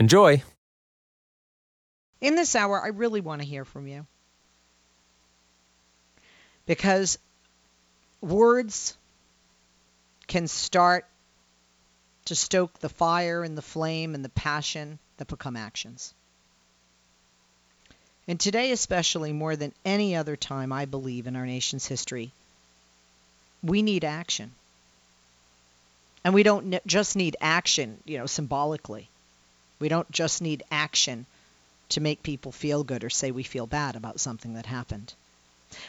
Enjoy. In this hour, I really want to hear from you. Because words can start to stoke the fire and the flame and the passion that become actions. And today, especially more than any other time, I believe, in our nation's history, we need action. And we don't just need action, you know, symbolically. We don't just need action to make people feel good or say we feel bad about something that happened.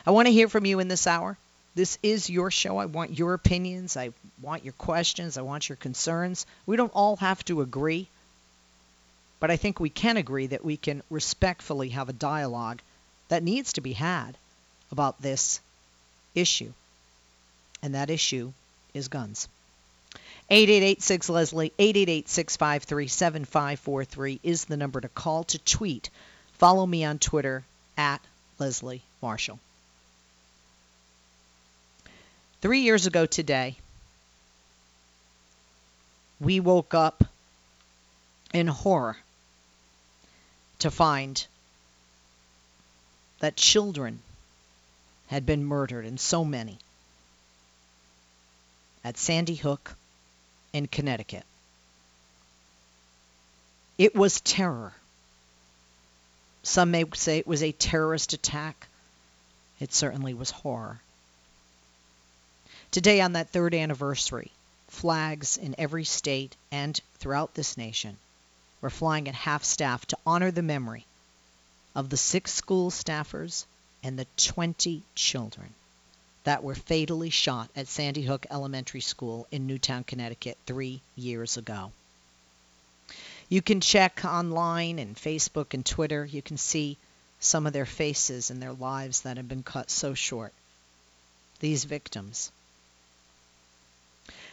I want to hear from you in this hour. This is your show. I want your opinions. I want your questions. I want your concerns. We don't all have to agree, but I think we can agree that we can respectfully have a dialogue that needs to be had about this issue. And that issue is guns. 8886 Leslie, 888 653 7543 is the number to call to tweet. Follow me on Twitter at Leslie Marshall. Three years ago today, we woke up in horror to find that children had been murdered, and so many, at Sandy Hook in Connecticut. It was terror. Some may say it was a terrorist attack. It certainly was horror. Today, on that third anniversary, flags in every state and throughout this nation were flying at half staff to honor the memory of the six school staffers and the 20 children that were fatally shot at Sandy Hook Elementary School in Newtown, Connecticut, three years ago. You can check online and Facebook and Twitter. You can see some of their faces and their lives that have been cut so short. These victims.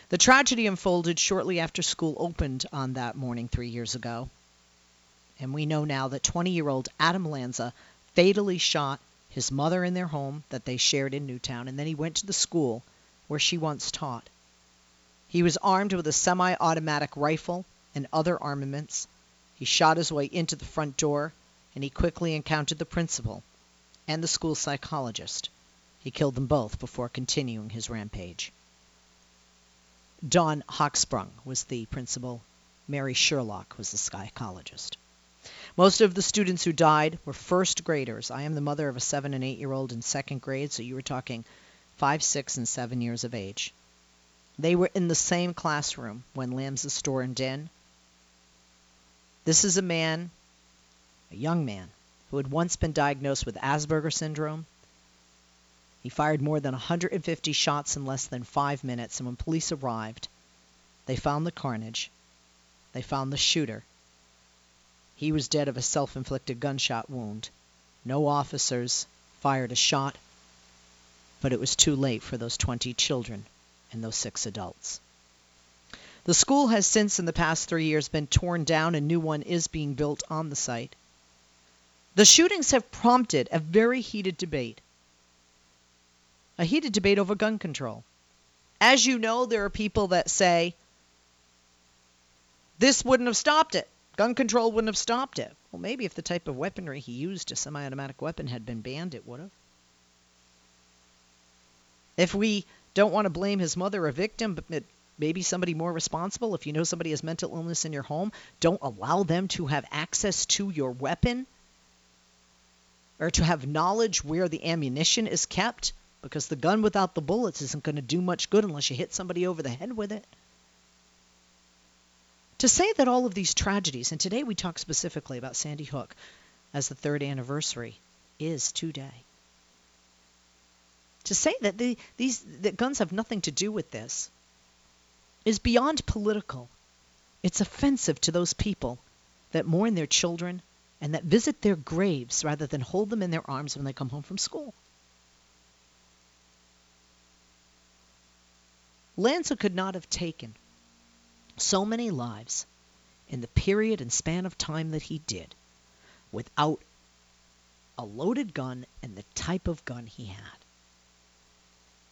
The tragedy unfolded shortly after school opened on that morning three years ago. And we know now that 20 year old Adam Lanza fatally shot his mother in their home that they shared in Newtown, and then he went to the school where she once taught. He was armed with a semi automatic rifle and other armaments. He shot his way into the front door, and he quickly encountered the principal and the school psychologist. He killed them both before continuing his rampage. Dawn Hochsprung was the principal. Mary Sherlach was the psychologist. Most of the students who died were first graders. I am the mother of a seven and eight year old in second grade, so you were talking five, six, and seven years of age. They were in the same classroom when Lanza stormed in. This is a man, a young man, who had once been diagnosed with Asperger syndrome. He fired more than 150 shots in less than five minutes, and when police arrived, they found the carnage. They found the shooter he was dead of a self inflicted gunshot wound. No officers fired a shot, but it was too late for those 20 children and those six adults. The school has since, in the past three years, been torn down. A new one is being built on the site. The shootings have prompted a very heated debate. A heated debate over gun control. As you know, there are people that say this wouldn't have stopped it. Gun control wouldn't have stopped it. Well, maybe if the type of weaponry he used, a semi automatic weapon, had been banned, it would have. If we don't want to blame his mother a victim, but maybe somebody more responsible, if you know somebody has mental illness in your home, don't allow them to have access to your weapon. or to have knowledge where the ammunition is kept because the gun without the bullets isn't going to do much good unless you hit somebody over the head with it. To say that all of these tragedies, and today we talk specifically about Sandy Hook as the third anniversary, is today. To say that the, these that guns have nothing to do with this is beyond political. It's offensive to those people that mourn their children and that visit their graves rather than hold them in their arms when they come home from school. Lanza could not have taken so many lives in the period and span of time that he did without a loaded gun and the type of gun he had.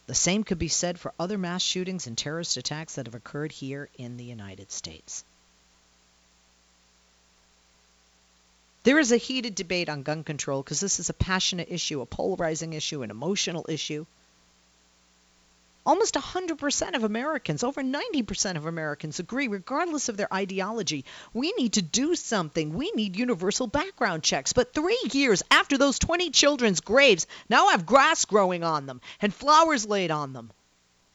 The same could be said for other mass shootings and terrorist attacks that have occurred here in the United States. There is a heated debate on gun control because this is a passionate issue, a polarizing issue, an emotional issue. Almost 100% of Americans, over 90% of Americans agree, regardless of their ideology, we need to do something. We need universal background checks. But three years after those 20 children's graves now have grass growing on them and flowers laid on them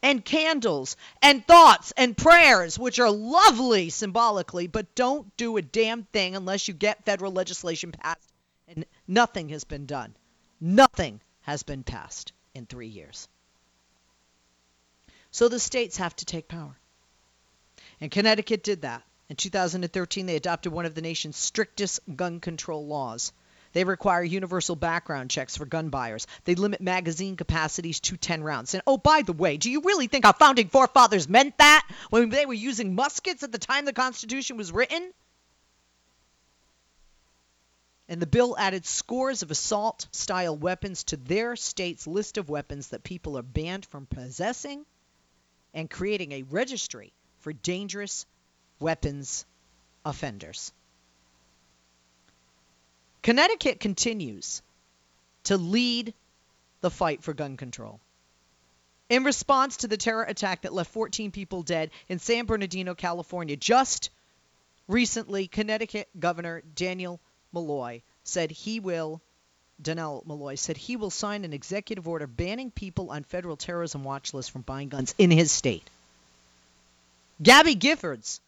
and candles and thoughts and prayers, which are lovely symbolically, but don't do a damn thing unless you get federal legislation passed. And nothing has been done. Nothing has been passed in three years. So the states have to take power. And Connecticut did that. In 2013, they adopted one of the nation's strictest gun control laws. They require universal background checks for gun buyers. They limit magazine capacities to 10 rounds. And oh, by the way, do you really think our founding forefathers meant that when they were using muskets at the time the Constitution was written? And the bill added scores of assault style weapons to their state's list of weapons that people are banned from possessing and creating a registry for dangerous weapons offenders. Connecticut continues to lead the fight for gun control. In response to the terror attack that left 14 people dead in San Bernardino, California, just recently, Connecticut Governor Daniel Malloy said he will Dannel Malloy said he will sign an executive order banning people on federal terrorism watch lists from buying guns in his state. Gabby Giffords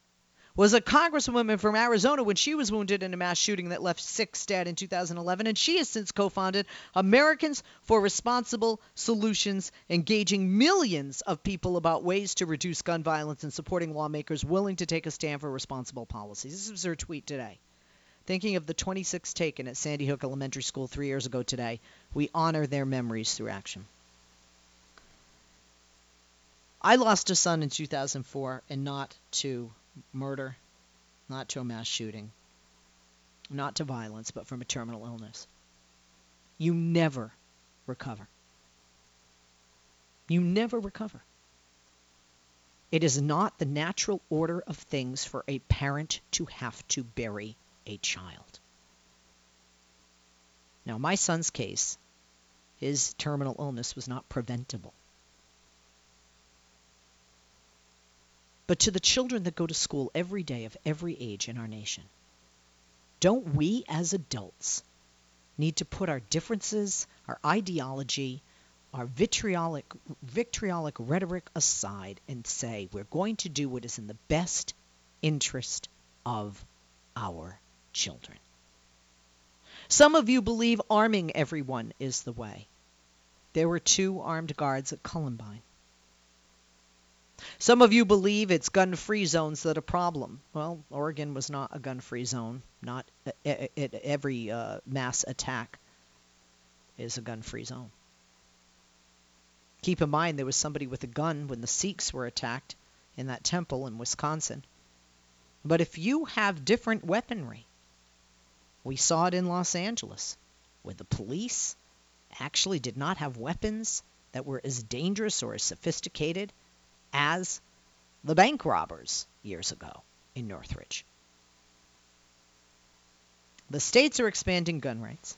was a congresswoman from Arizona when she was wounded in a mass shooting that left six dead in 2011, and she has since co founded Americans for Responsible Solutions, engaging millions of people about ways to reduce gun violence and supporting lawmakers willing to take a stand for responsible policies. This was her tweet today. Thinking of the 26 taken at Sandy Hook Elementary School three years ago today, we honor their memories through action. I lost a son in 2004, and not to murder, not to a mass shooting, not to violence, but from a terminal illness. You never recover. You never recover. It is not the natural order of things for a parent to have to bury a child. Now, my son's case, his terminal illness was not preventable. But to the children that go to school every day of every age in our nation, don't we as adults need to put our differences, our ideology, our vitriolic, vitriolic rhetoric aside and say we're going to do what is in the best interest of our children. Some of you believe arming everyone is the way. There were two armed guards at Columbine. Some of you believe it's gun free zones that are a problem. Well, Oregon was not a gun free zone. Not every uh, mass attack is a gun free zone. Keep in mind there was somebody with a gun when the Sikhs were attacked in that temple in Wisconsin. But if you have different weaponry, we saw it in Los Angeles, where the police actually did not have weapons that were as dangerous or as sophisticated as the bank robbers years ago in Northridge. The states are expanding gun rights,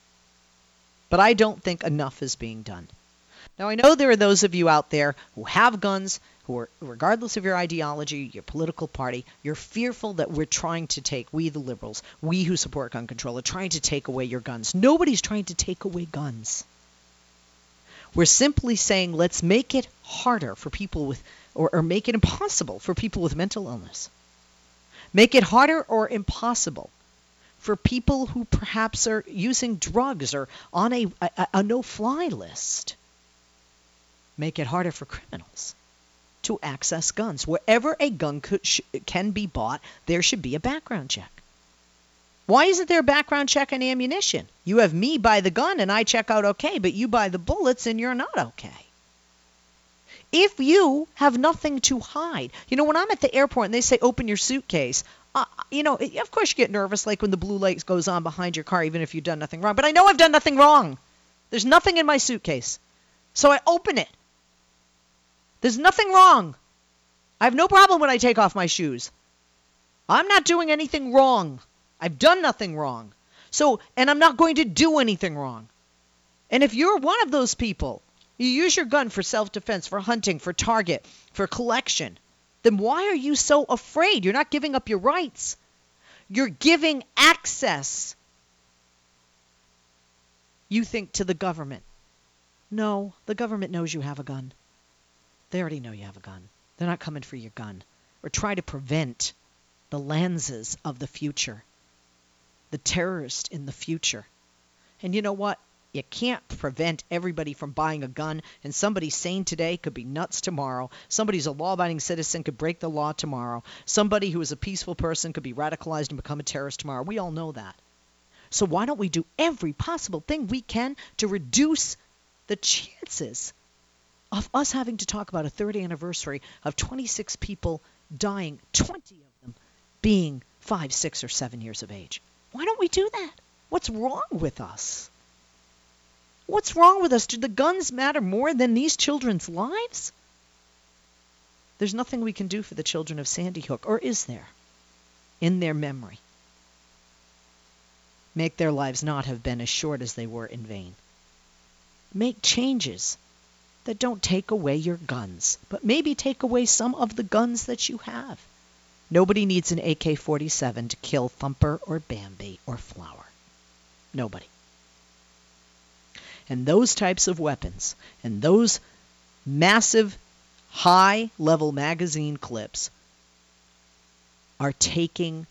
but I don't think enough is being done. Now, I know there are those of you out there who have guns, who are, regardless of your ideology, your political party, you're fearful that we're trying to take, we the liberals, we who support gun control, are trying to take away your guns. Nobody's trying to take away guns. We're simply saying let's make it harder for people with, or, or make it impossible for people with mental illness. Make it harder or impossible for people who perhaps are using drugs or on a, a, a no fly list. Make it harder for criminals to access guns. Wherever a gun can be bought, there should be a background check. Why isn't there a background check on ammunition? You have me buy the gun and I check out okay, but you buy the bullets and you're not okay. If you have nothing to hide, you know, when I'm at the airport and they say open your suitcase, uh, you know, of course you get nervous, like when the blue light goes on behind your car, even if you've done nothing wrong. But I know I've done nothing wrong. There's nothing in my suitcase. So I open it. There's nothing wrong. I have no problem when I take off my shoes. I'm not doing anything wrong. I've done nothing wrong. So, and I'm not going to do anything wrong. And if you're one of those people, you use your gun for self defense, for hunting, for target, for collection, then why are you so afraid? You're not giving up your rights. You're giving access, you think, to the government. No, the government knows you have a gun. They already know you have a gun. They're not coming for your gun. Or try to prevent the Lanzas of the future, the terrorist in the future. And you know what? You can't prevent everybody from buying a gun, and somebody sane today could be nuts tomorrow. Somebody who's a law abiding citizen could break the law tomorrow. Somebody who is a peaceful person could be radicalized and become a terrorist tomorrow. We all know that. So why don't we do every possible thing we can to reduce the chances of us having to talk about a third anniversary of 26 people dying, 20 of them being five, six, or seven years of age. Why don't we do that? What's wrong with us? What's wrong with us? Do the guns matter more than these children's lives? There's nothing we can do for the children of Sandy Hook, or is there? In their memory. Make their lives not have been as short as they were in vain. Make changes that don't take away your guns, but maybe take away some of the guns that you have. Nobody needs an AK 47 to kill Thumper or Bambi or Flower. Nobody. And those types of weapons and those massive high level magazine clips are taking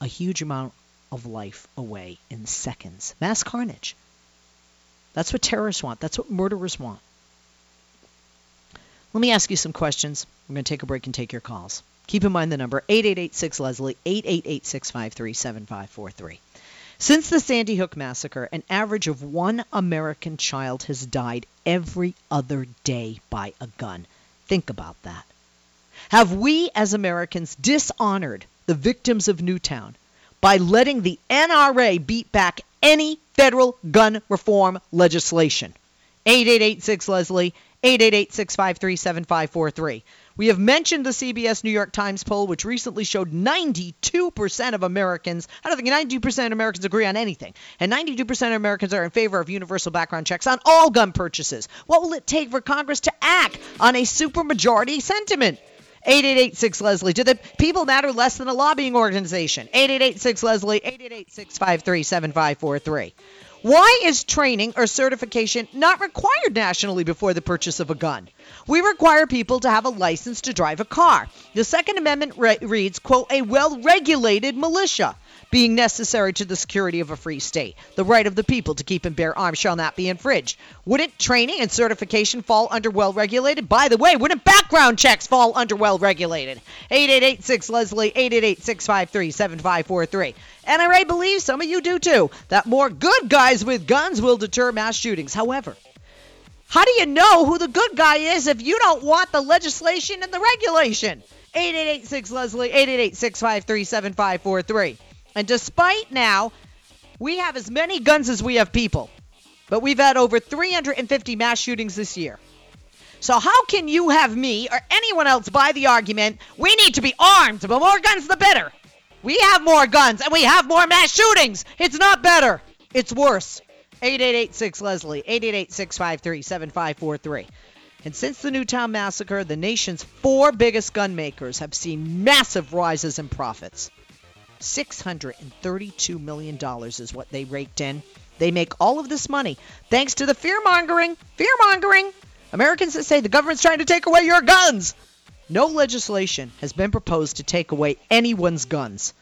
a huge amount of life away in seconds. Mass carnage. That's what terrorists want. That's what murderers want. Let me ask you some questions. We're going to take a break and take your calls. Keep in mind the number 8886 Leslie 888 653 7543. Since the Sandy Hook massacre, an average of one American child has died every other day by a gun. Think about that. Have we as Americans dishonored the victims of Newtown by letting the NRA beat back any federal gun reform legislation? 8886 Leslie 888 653 7543. We have mentioned the CBS New York Times poll, which recently showed 92% of Americans, I don't think 92% of Americans agree on anything, and 92% of Americans are in favor of universal background checks on all gun purchases. What will it take for Congress to act on a supermajority sentiment? 8886 Leslie. Do the people matter less than a lobbying organization? 8886 Leslie, 888 653 7543. Why is training or certification not required nationally before the purchase of a gun? We require people to have a license to drive a car. The Second Amendment re- reads, quote, a well-regulated militia being necessary to the security of a free state. The right of the people to keep and bear arms shall not be infringed. Wouldn't training and certification fall under well regulated? By the way, wouldn't background checks fall under well regulated? 8886 Leslie, 888 653 7543. NRA believes, some of you do too, that more good guys with guns will deter mass shootings. However, how do you know who the good guy is if you don't want the legislation and the regulation? 8886 Leslie, 888 653 7543. And despite now, we have as many guns as we have people, but we've had over 350 mass shootings this year. So how can you have me or anyone else buy the argument we need to be armed, but more guns the better? We have more guns and we have more mass shootings. It's not better. It's worse. 8886 Leslie, 888 653 7543. And since the Newtown massacre, the nation's four biggest gun makers have seen massive rises in profits. $632 million is what they raked in. They make all of this money thanks to the fear mongering. Fear mongering. Americans that say the government's trying to take away your guns. No legislation has been proposed to take away anyone's guns.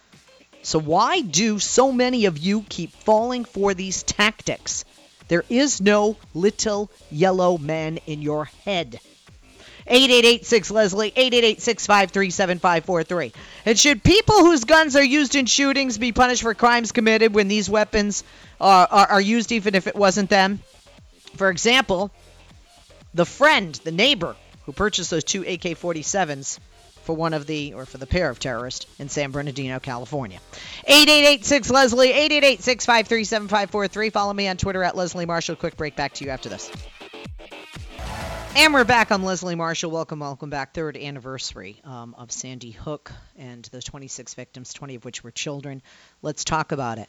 So why do so many of you keep falling for these tactics? There is no little yellow man in your head. 8886 Leslie, 888 And should people whose guns are used in shootings be punished for crimes committed when these weapons are, are, are used, even if it wasn't them? For example, the friend, the neighbor who purchased those two AK 47s for one of the, or for the pair of terrorists in San Bernardino, California. 8886 Leslie, 888 653 7543. Follow me on Twitter at Leslie Marshall. Quick break back to you after this. And we're back. I'm Leslie Marshall. Welcome, welcome back. Third anniversary um, of Sandy Hook and the 26 victims, 20 of which were children. Let's talk about it.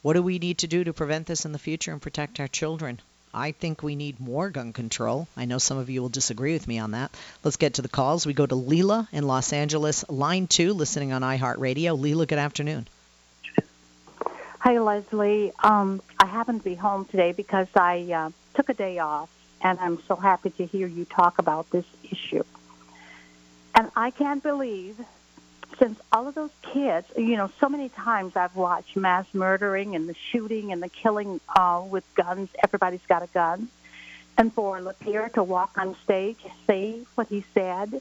What do we need to do to prevent this in the future and protect our children? I think we need more gun control. I know some of you will disagree with me on that. Let's get to the calls. We go to Leela in Los Angeles, line two, listening on iHeartRadio. Leela, good afternoon. Hi, Leslie. Um, I happen to be home today because I uh, took a day off, and I'm so happy to hear you talk about this issue. And I can't believe since all of those kids, you know, so many times I've watched mass murdering and the shooting and the killing uh, with guns. Everybody's got a gun. And for LaPierre to walk on stage, say what he said,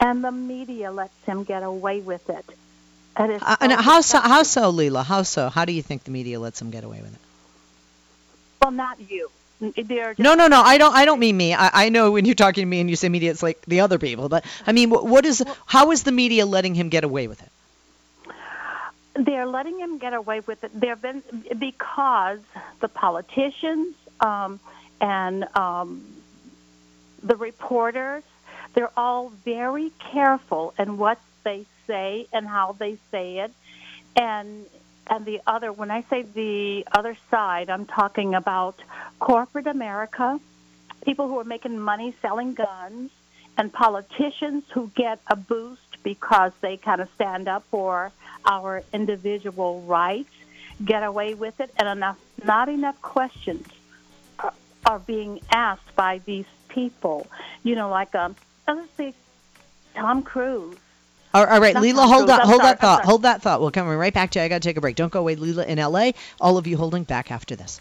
and the media lets him get away with it. Uh, and how so, how so, Leela? How so? How do you think the media lets him get away with it? Well, not you no, no, no. I don't. I don't mean me. I, I know when you're talking to me and you say media, it's like the other people. But I mean, what, what is? How is the media letting him get away with it? They're letting him get away with it. There have been because the politicians um, and um, the reporters, they're all very careful in what they say and how they say it, and and the other, when I say the other side, I'm talking about corporate America, people who are making money selling guns, and politicians who get a boost because they kind of stand up for our individual rights, get away with it, and enough, not enough questions are, are being asked by these people. You know, like um, let's see, Tom Cruise all right, Leela, hold that, hold that thought, hold that thought. We'll come right back to you. I got to take a break. Don't go away, Leela in LA. All of you holding back after this.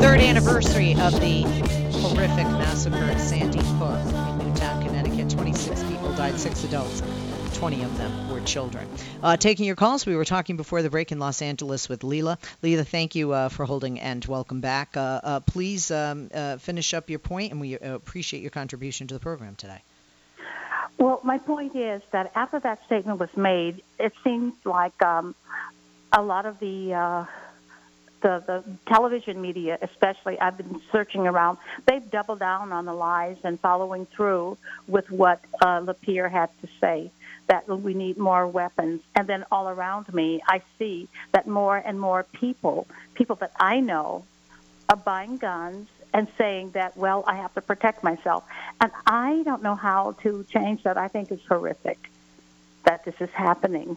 Third anniversary of the horrific massacre at Sandy Hook in Newtown, Connecticut. 26 people died, six adults. 20 of them were children. Uh, taking your calls, we were talking before the break in Los Angeles with Leela. Leela, thank you uh, for holding and welcome back. Uh, uh please um, uh, finish up your point, and we uh, appreciate your contribution to the program today. Well, my point is that after that statement was made, it seems like um, a lot of the the, the television media, especially, I've been searching around. They've doubled down on the lies and following through with what uh, LaPierre had to say that we need more weapons. And then all around me, I see that more and more people, people that I know, are buying guns and saying that, well, I have to protect myself. And I don't know how to change that. I think it's horrific that this is happening.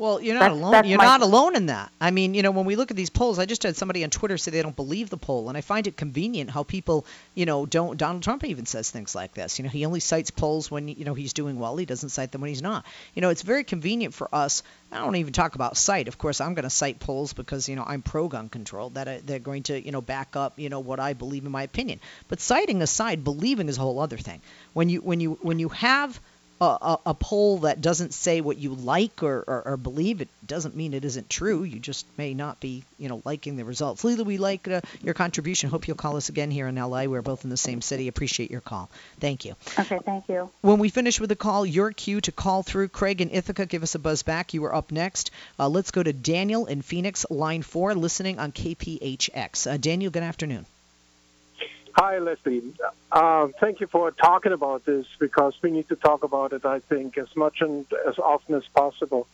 Well, you're not that's, alone. That's you're not alone in that. I mean, you know, when we look at these polls, I just had somebody on Twitter say they don't believe the poll, and I find it convenient how people, you know, don't. Donald Trump even says things like this. You know, he only cites polls when you know he's doing well. He doesn't cite them when he's not. You know, it's very convenient for us. I don't even talk about cite. Of course, I'm going to cite polls because you know I'm pro gun control. That I, they're going to you know back up you know what I believe in my opinion. But citing aside, believing is a whole other thing. When you when you when you have a, a, poll that doesn't say what you like or, or, or, believe, it doesn't mean it isn't true. You just may not be, you know, liking the results. Leela, we like uh, your contribution. Hope you'll call us again here in LA. We're both in the same city. Appreciate your call. Thank you. Okay, thank you. When we finish with the call, your cue to call through. Craig and Ithaca, give us a buzz back. You are up next. Uh, let's go to Daniel in Phoenix, line four, listening on KPHX. Uh, Daniel, good afternoon. Hi, Leslie. Uh, thank you for talking about this because we need to talk about it, I think, as much and as often as possible.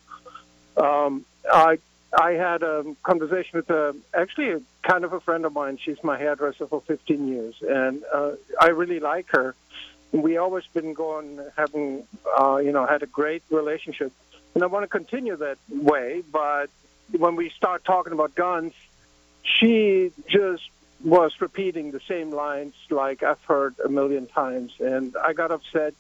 Um, I I had a conversation with a, actually a, kind of a friend of mine. She's my hairdresser for 15 years, and uh, I really like her. We always been going, having, uh, you know, had a great relationship, and I want to continue that way. But when we start talking about guns, she just was repeating the same lines like I've heard a million times, and I got upset.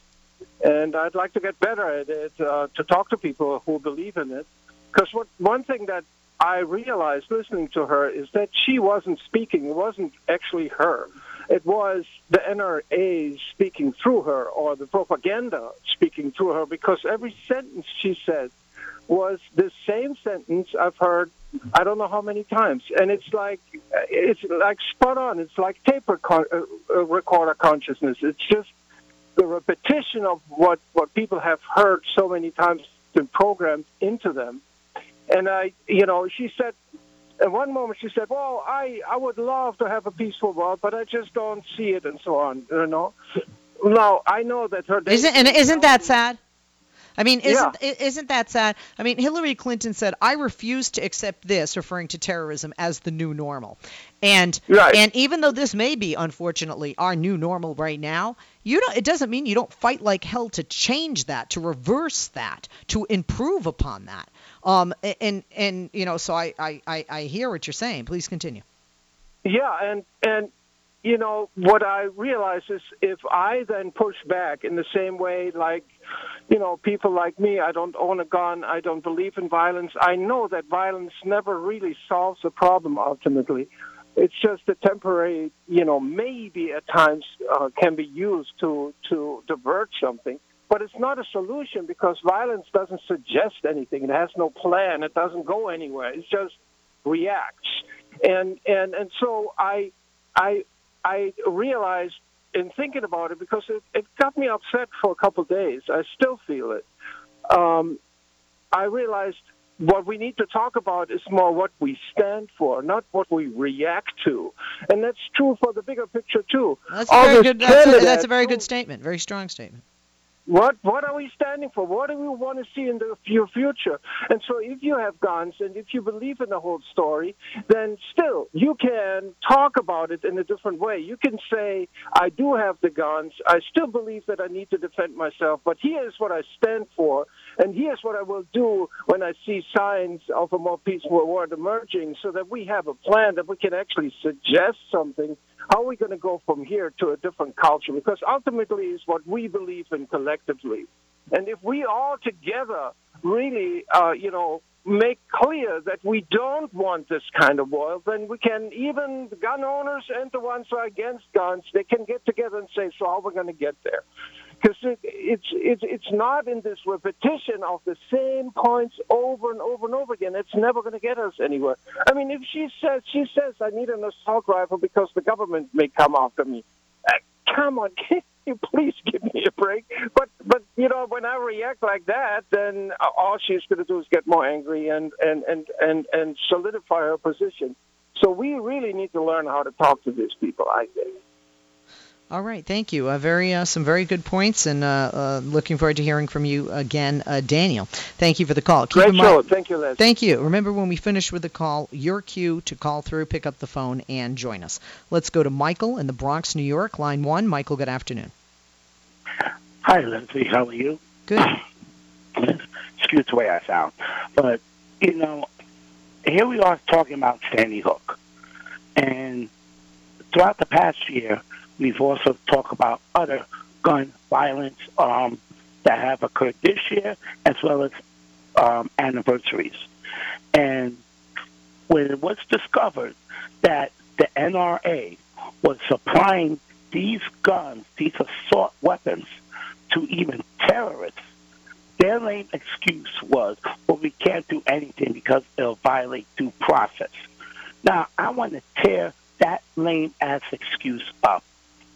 And I'd like to get better at it uh, to talk to people who believe in it. Because what one thing that I realized listening to her is that she wasn't speaking; it wasn't actually her. It was the NRA speaking through her, or the propaganda speaking through her, because every sentence she said was the same sentence I've heard I don't know how many times, and it's like it's like spot on. It's like tape record, uh, recorder consciousness. It's just the repetition of what what people have heard so many times been programmed into them. And I, you know, she said. At one moment, she said, "Well, I I would love to have a peaceful world, but I just don't see it," and so on. You know. Now I know that her. Isn't and isn't that sad? I mean, isn't yeah. isn't that sad? I mean, Hillary Clinton said, "I refuse to accept this," referring to terrorism as the new normal. And right. and even though this may be unfortunately our new normal right now, you don't it doesn't mean you don't fight like hell to change that, to reverse that, to improve upon that. Um and and you know, so I I I hear what you're saying. Please continue. Yeah, and and you know, what I realize is if I then push back in the same way, like, you know, people like me, I don't own a gun, I don't believe in violence. I know that violence never really solves the problem ultimately. It's just a temporary, you know, maybe at times uh, can be used to to divert something, but it's not a solution because violence doesn't suggest anything. It has no plan. It doesn't go anywhere. It just reacts. And and and so I I I realized in thinking about it because it, it got me upset for a couple of days. I still feel it. Um, I realized what we need to talk about is more what we stand for, not what we react to, and that's true for the bigger picture too. That's a very good. That's a, that's a very good statement. Very strong statement. What what are we standing for? What do we want to see in the future? And so, if you have guns and if you believe in the whole story, then still you can talk about it in a different way. You can say, "I do have the guns. I still believe that I need to defend myself, but here is what I stand for, and here's what I will do when I see signs of a more peaceful world emerging, so that we have a plan that we can actually suggest something." How are we going to go from here to a different culture? Because ultimately, is what we believe in collectively. And if we all together really, uh, you know, make clear that we don't want this kind of world, then we can even gun owners and the ones who are against guns, they can get together and say, so how are we going to get there? Because it, it's it's it's not in this repetition of the same points over and over and over again. It's never going to get us anywhere. I mean, if she says she says I need an assault rifle because the government may come after me, uh, come on, can you please give me a break? But but you know, when I react like that, then all she's going to do is get more angry and and and and and solidify her position. So we really need to learn how to talk to these people. I think. All right, thank you. Uh, very uh, some very good points, and uh, uh looking forward to hearing from you again, uh, Daniel. Thank you for the call. Keep Great show. Thank you, Liz. Thank you. Remember, when we finish with the call, your cue to call through, pick up the phone, and join us. Let's go to Michael in the Bronx, New York, line one. Michael, good afternoon. Hi, Lindsay. How are you? Good. Excuse the way I sound, but you know, here we are talking about Sandy Hook, and throughout the past year We've also talked about other gun violence um, that have occurred this year, as well as um, anniversaries. And when it was discovered that the NRA was supplying these guns, these assault weapons, to even terrorists, their lame excuse was, well, we can't do anything because it'll violate due process. Now, I want to tear that lame ass excuse up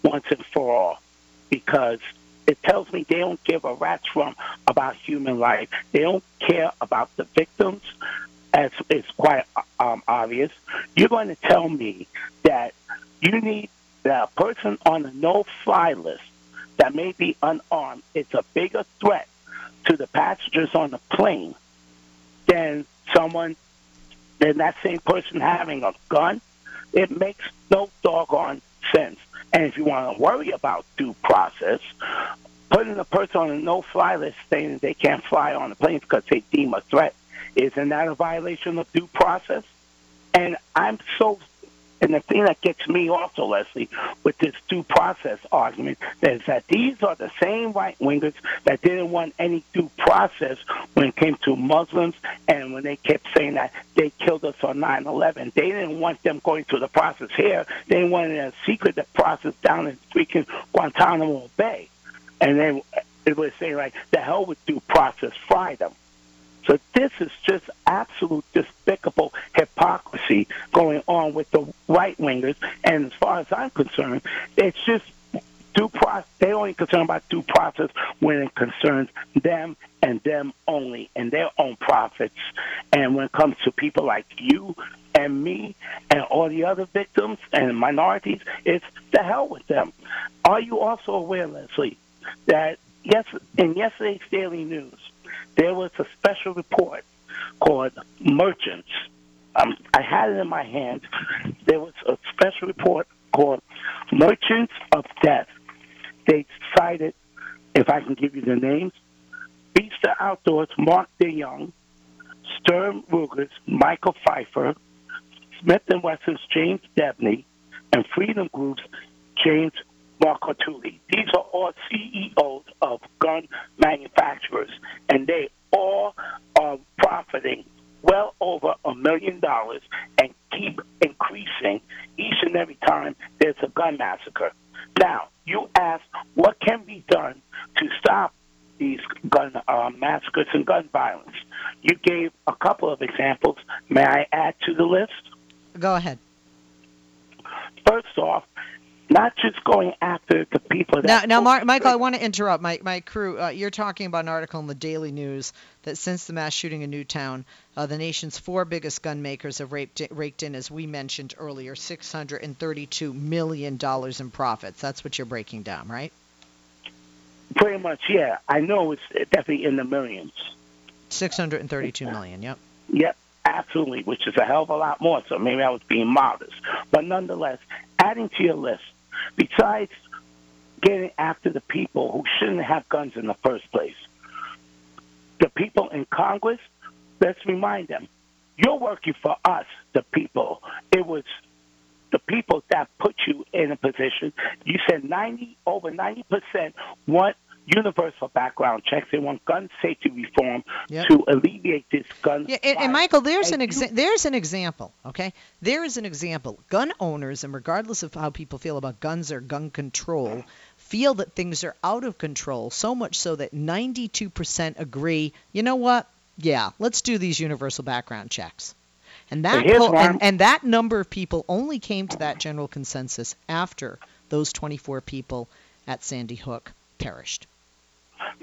once and for all because it tells me they don't give a rat's drum about human life. They don't care about the victims, as is quite um, obvious. You're going to tell me that you need that a person on a no-fly list that may be unarmed is a bigger threat to the passengers on the plane than someone, than that same person having a gun, it makes no doggone sense. And if you want to worry about due process, putting a person on a no-fly list saying they can't fly on the plane because they deem a threat, isn't that a violation of due process? And I'm so and the thing that gets me also, Leslie, with this due process argument is that these are the same right wingers that didn't want any due process when it came to Muslims and when they kept saying that they killed us on 9 11. They didn't want them going through the process here. They wanted a secret process down in freaking Guantanamo Bay. And then it was saying, like, the hell with due process, fry them. So this is just absolute despicable hypocrisy going on with the right wingers. And as far as I'm concerned, it's just due process. They only concerned about due process when it concerns them and them only and their own profits. And when it comes to people like you and me and all the other victims and minorities, it's the hell with them. Are you also aware, Leslie, that yes, in yesterday's Daily News, there was a special report called Merchants. Um, I had it in my hand. There was a special report called Merchants of Death. They cited, if I can give you the names, Vista Outdoors, Mark DeYoung, Sturm Ruger's, Michael Fifer, Smith & Wesson's James Debney, and Freedom Group's James Marcotuli. These are all CEOs of gun manufacturers, and they all are profiting well over a million dollars and keep increasing each and every time there's a gun massacre. Now, you ask what can be done to stop these gun uh, massacres and gun violence. You gave a couple of examples. May I add to the list? Go ahead. First off, not just going after the people. That now, now, Mar- Michael, I want to interrupt my my crew. Uh, you're talking about an article in the Daily News that since the mass shooting in Newtown, uh, the nation's four biggest gun makers have raped, raked in, as we mentioned earlier, 632 million dollars in profits. That's what you're breaking down, right? Pretty much, yeah. I know it's definitely in the millions. 632 million. Yep. Yep. Absolutely, which is a hell of a lot more. So maybe I was being modest, but nonetheless, adding to your list besides getting after the people who shouldn't have guns in the first place, the people in Congress, let's remind them, you're working for us, the people. It was the people that put you in a position. You said 90 over 90 percent want universal background checks. They want gun safety reform yep. to alleviate this gun. Yeah, and, and Michael, there's and an exa- there's an example. Okay, there is an example. Gun owners, and regardless of how people feel about guns or gun control, feel that things are out of control. So much so that 92% agree. You know what? Yeah, let's do these universal background checks. And that po- and, and that number of people only came to that general consensus after those 24 people at Sandy Hook perished.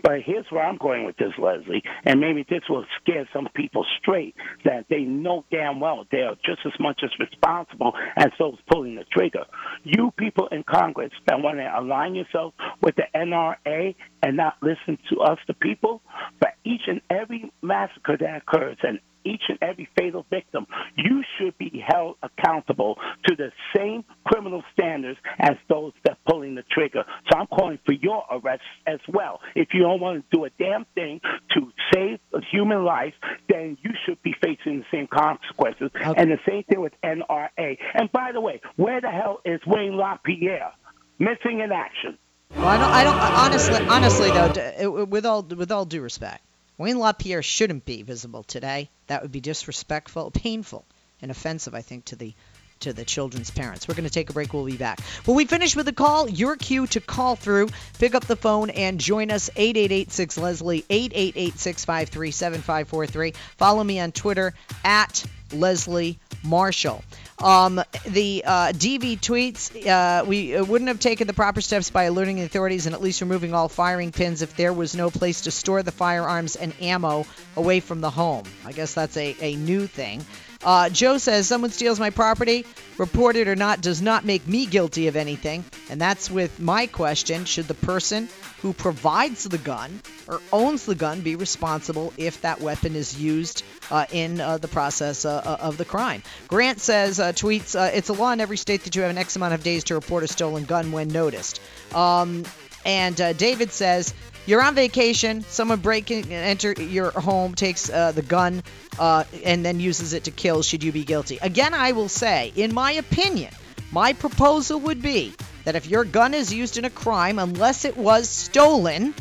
But here's where I'm going with this, Leslie, and maybe this will scare some people straight that they know damn well they're just as much as responsible as those pulling the trigger. You people in Congress that want to align yourself with the NRA and not listen to us, the people, for each and every massacre that occurs and each and every fatal victim, you should be held accountable to the same criminal standards as those that pulling the trigger. So I'm calling for your arrest as well. If you don't want to do a damn thing to save a human life, then you should be facing the same consequences. Okay. And the same thing with NRA. And by the way, where the hell is Wayne LaPierre? Missing in action. Well, I don't. I don't. Honestly, honestly though, with all with all due respect, Wayne LaPierre shouldn't be visible today. That would be disrespectful, painful, and offensive, I think, to the to the children's parents. We're going to take a break. We'll be back. When we finish with the call, your cue to call through, pick up the phone, and join us. 8886 Leslie, 888 653 7543. Follow me on Twitter at Leslie Marshall. Um, the uh, DV tweets, uh, we uh, wouldn't have taken the proper steps by alerting the authorities and at least removing all firing pins if there was no place to store the firearms and ammo away from the home. I guess that's a, a new thing. Uh, Joe says someone steals my property, report it or not, does not make me guilty of anything. And that's with my question: Should the person who provides the gun or owns the gun be responsible if that weapon is used uh, in uh, the process uh, uh, of the crime? Grant says, uh, tweets, it's a law in every state that you have an X amount of days to report a stolen gun when noticed. Um, and David says, you're on vacation. Someone break and enter your home, takes uh, the gun, uh, and then uses it to kill. Should you be guilty? Again, I will say, in my opinion, my proposal would be that if your gun is used in a crime, unless it was stolen,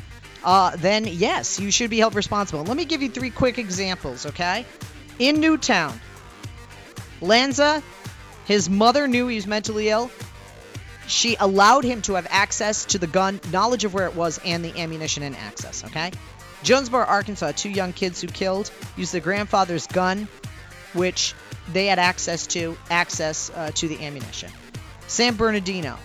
uh, then yes, you should be held responsible. Let me give you three quick examples, okay? In Newtown, Lanza, his mother knew he was mentally ill. She allowed him to have access to the gun, knowledge of where it was, and the ammunition and access, okay? Jonesboro, Arkansas, two young kids who killed used their grandfather's gun, which they had access to, access uh, to the ammunition. San Bernardino,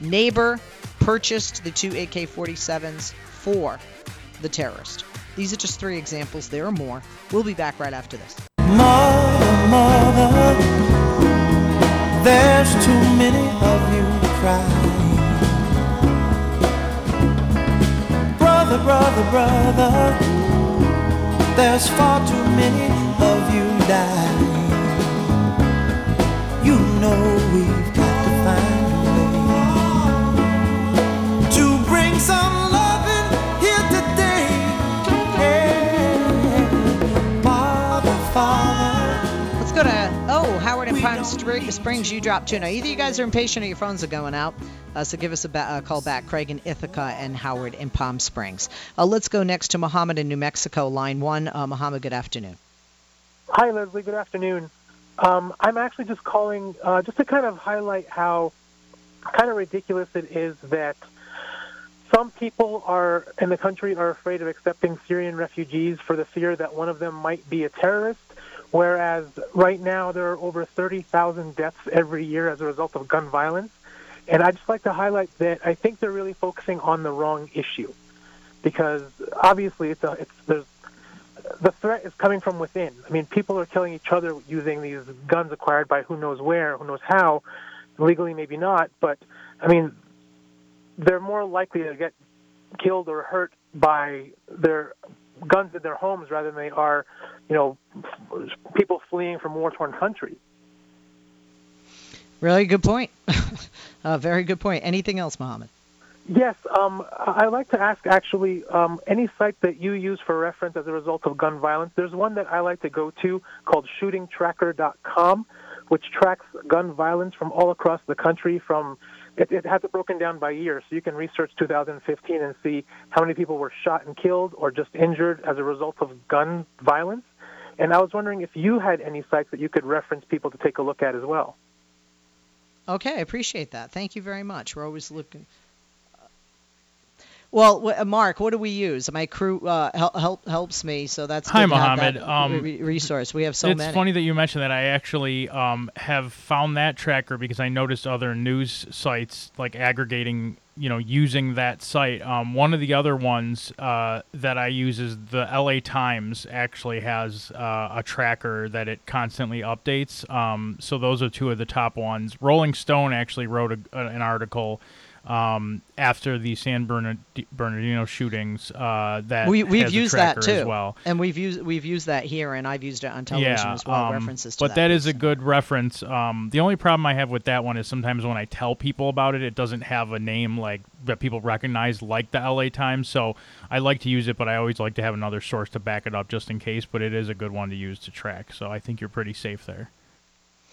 Neighbor purchased the two AK 47s for the terrorist. These are just three examples. There are more. We'll be back right after this. Mother, mother, there's too many of you. Brother, brother, brother, there's far too many of you dying. Palm Springs. You two. Now either you guys are impatient or your phones are going out. Uh, so give us a, ba- a, call back, Craig in Ithaca and Howard in Palm Springs. Uh, let's go next to Mohammed in New Mexico, line one. Uh, Mohammed, good afternoon. Hi, Leslie. Good afternoon. Um, I'm actually just calling uh, just to kind of highlight how kind of ridiculous it is that some people are in the country are afraid of accepting Syrian refugees for the fear that one of them might be a terrorist, whereas right now there are over 30,000 deaths every year as a result of gun violence. And I'd just like to highlight that I think they're really focusing on the wrong issue, because obviously it's a, it's there's the threat is coming from within. I mean, people are killing each other using these guns acquired by who knows where, who knows how, legally maybe not, but I mean, they're more likely to get killed or hurt by their guns in their homes rather than they are, you know, people fleeing from war-torn countries. Really good point. uh, very good point. Anything else, Mohammed? Yes, um, I like to ask actually um, any site that you use for reference as a result of gun violence. There's one that I like to go to called shootingtracker.com, which tracks gun violence from all across the country from it, it has it broken down by year, so you can research 2015 and see how many people were shot and killed or just injured as a result of gun violence. And I was wondering if you had any sites that you could reference people to take a look at as well. Okay, I appreciate that. Thank you very much. We're always looking well, uh, Mark, what do we use? My crew uh, help, help helps me, so that's hi, Mohammed. Um, re- resource. We have so it's many. It's funny that you mentioned that. I actually um, have found that tracker because I noticed other news sites like aggregating, you know, using that site. Um, one of the other ones uh, that I use is the LA Times. Actually has uh, a tracker that it constantly updates. Um, so those are two of the top ones. Rolling Stone actually wrote a, an article um, after the San Bernardino shootings. Uh, that we, we've used that too, as well, and we've used we've used that here, and I've used it on television yeah, as well. Um, references, but that, that is a good reference. Um, the only problem I have with that one is sometimes when I tell people about it, it doesn't have a name like that people recognize, like the LA Times. So I like to use it, but I always like to have another source to back it up just in case. But it is a good one to use to track. So I think you're pretty safe there.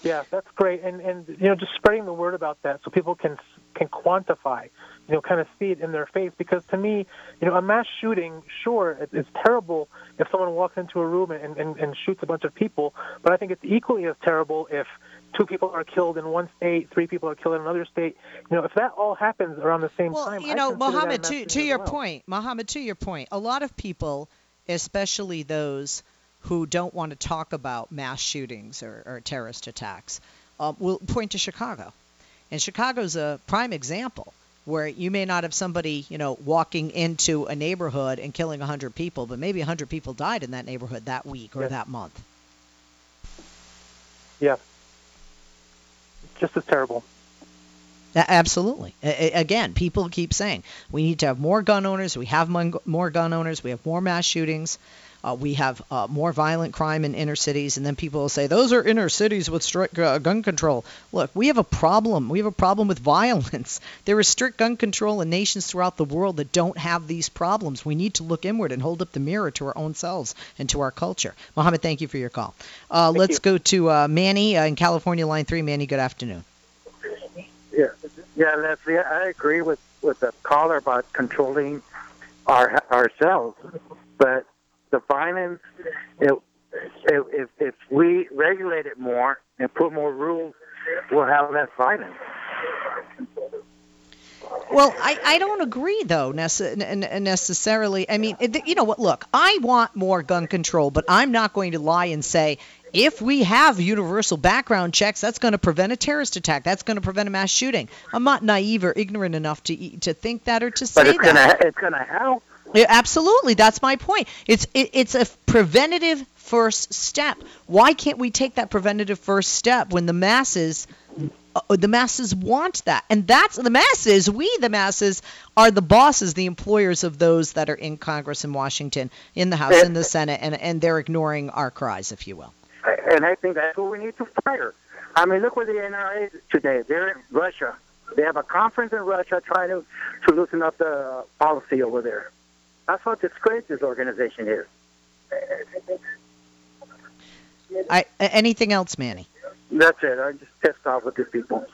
Yeah, that's great, and and you know, just spreading the word about that so people can can quantify, you know, kind of see it in their face. Because to me, you know, a mass shooting, sure, it's terrible if someone walks into a room and, and and shoots a bunch of people, but I think it's equally as terrible if two people are killed in one state, three people are killed in another state. You know, if that all happens around the same well, time, you know, Mohammed, to to your well. point, Mohammed, to your point, a lot of people, especially those who don't want to talk about mass shootings or, or terrorist attacks um, will point to Chicago. And Chicago's a prime example where you may not have somebody, you know, walking into a neighborhood and killing 100 people, but maybe 100 people died in that neighborhood that week or yes. that month. Yeah. Just as terrible. Absolutely. Again, people keep saying we need to have more gun owners. We have more gun owners. We have more mass shootings. Uh, we have uh, more violent crime in inner cities, and then people will say those are inner cities with strict uh, gun control. Look, we have a problem. We have a problem with violence. There is strict gun control in nations throughout the world that don't have these problems. We need to look inward and hold up the mirror to our own selves and to our culture. Mohammed, thank you for your call. Uh, let's you. go to uh, Manny uh, in California, line three. Manny, good afternoon. Yeah, yeah, Leslie, I agree with with the caller about controlling our ourselves, but the violence, it, if if we regulate it more and put more rules, we'll have less violence. Well, I, I don't agree though necessarily. I mean, you know what? Look, I want more gun control, but I'm not going to lie and say if we have universal background checks, that's going to prevent a terrorist attack. That's going to prevent a mass shooting. I'm not naive or ignorant enough to to think that or to say but it's that. Gonna, it's going to help. Absolutely, that's my point. It's it, it's a preventative first step. Why can't we take that preventative first step when the masses uh, the masses want that and that's the masses we the masses are the bosses the employers of those that are in congress in washington in the house in the senate and, and they're ignoring our cries if you will and I think that's what we need to fire. I mean, look where the NRA is today. They're in Russia. They have a conference in Russia trying to, to loosen up the policy over there. I thought that's what disgrace this organization is. I, anything else, Manny? That's it. I'm just pissed off with these people.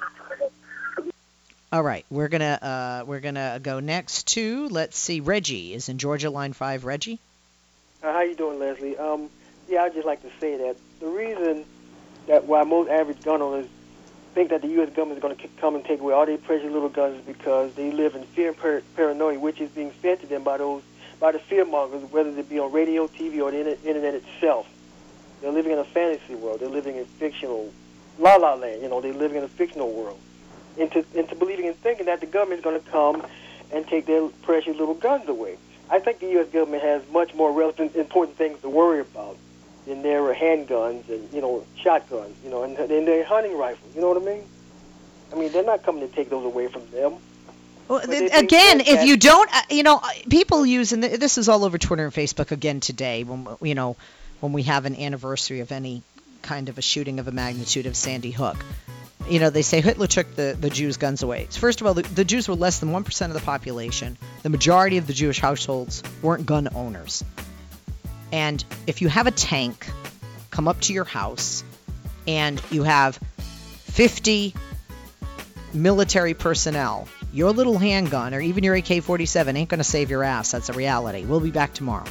All right, we're gonna uh, we're gonna go next to let's see. Reggie is in Georgia, line five. Reggie. Uh, how you doing, Leslie? Um, yeah, I'd just like to say that the reason that why most average gun owners think that the U.S. government is going to come and take away all their precious little guns is because they live in fear and par- paranoia, which is being fed to them by those by the fear mongers, whether it be on radio, TV, or the internet itself. They're living in a fantasy world. They're living in fictional la la land. You know, they're living in a fictional world. Into into believing and thinking that the government is going to come and take their precious little guns away. I think the U.S. government has much more relevant, important things to worry about there were handguns and you know shotguns, you know, and, and their hunting rifles. You know what I mean? I mean, they're not coming to take those away from them. Well, again, if you don't, uh, you know, uh, people use, and this is all over Twitter and Facebook again today, when you know, when we have an anniversary of any kind of a shooting of a magnitude of Sandy Hook. You know, they say Hitler took the, the Jews' guns away. First of all, the, the Jews were less than 1% of the population. The majority of the Jewish households weren't gun owners. And if you have a tank come up to your house and you have 50 military personnel, your little handgun or even your AK 47 ain't going to save your ass. That's a reality. We'll be back tomorrow.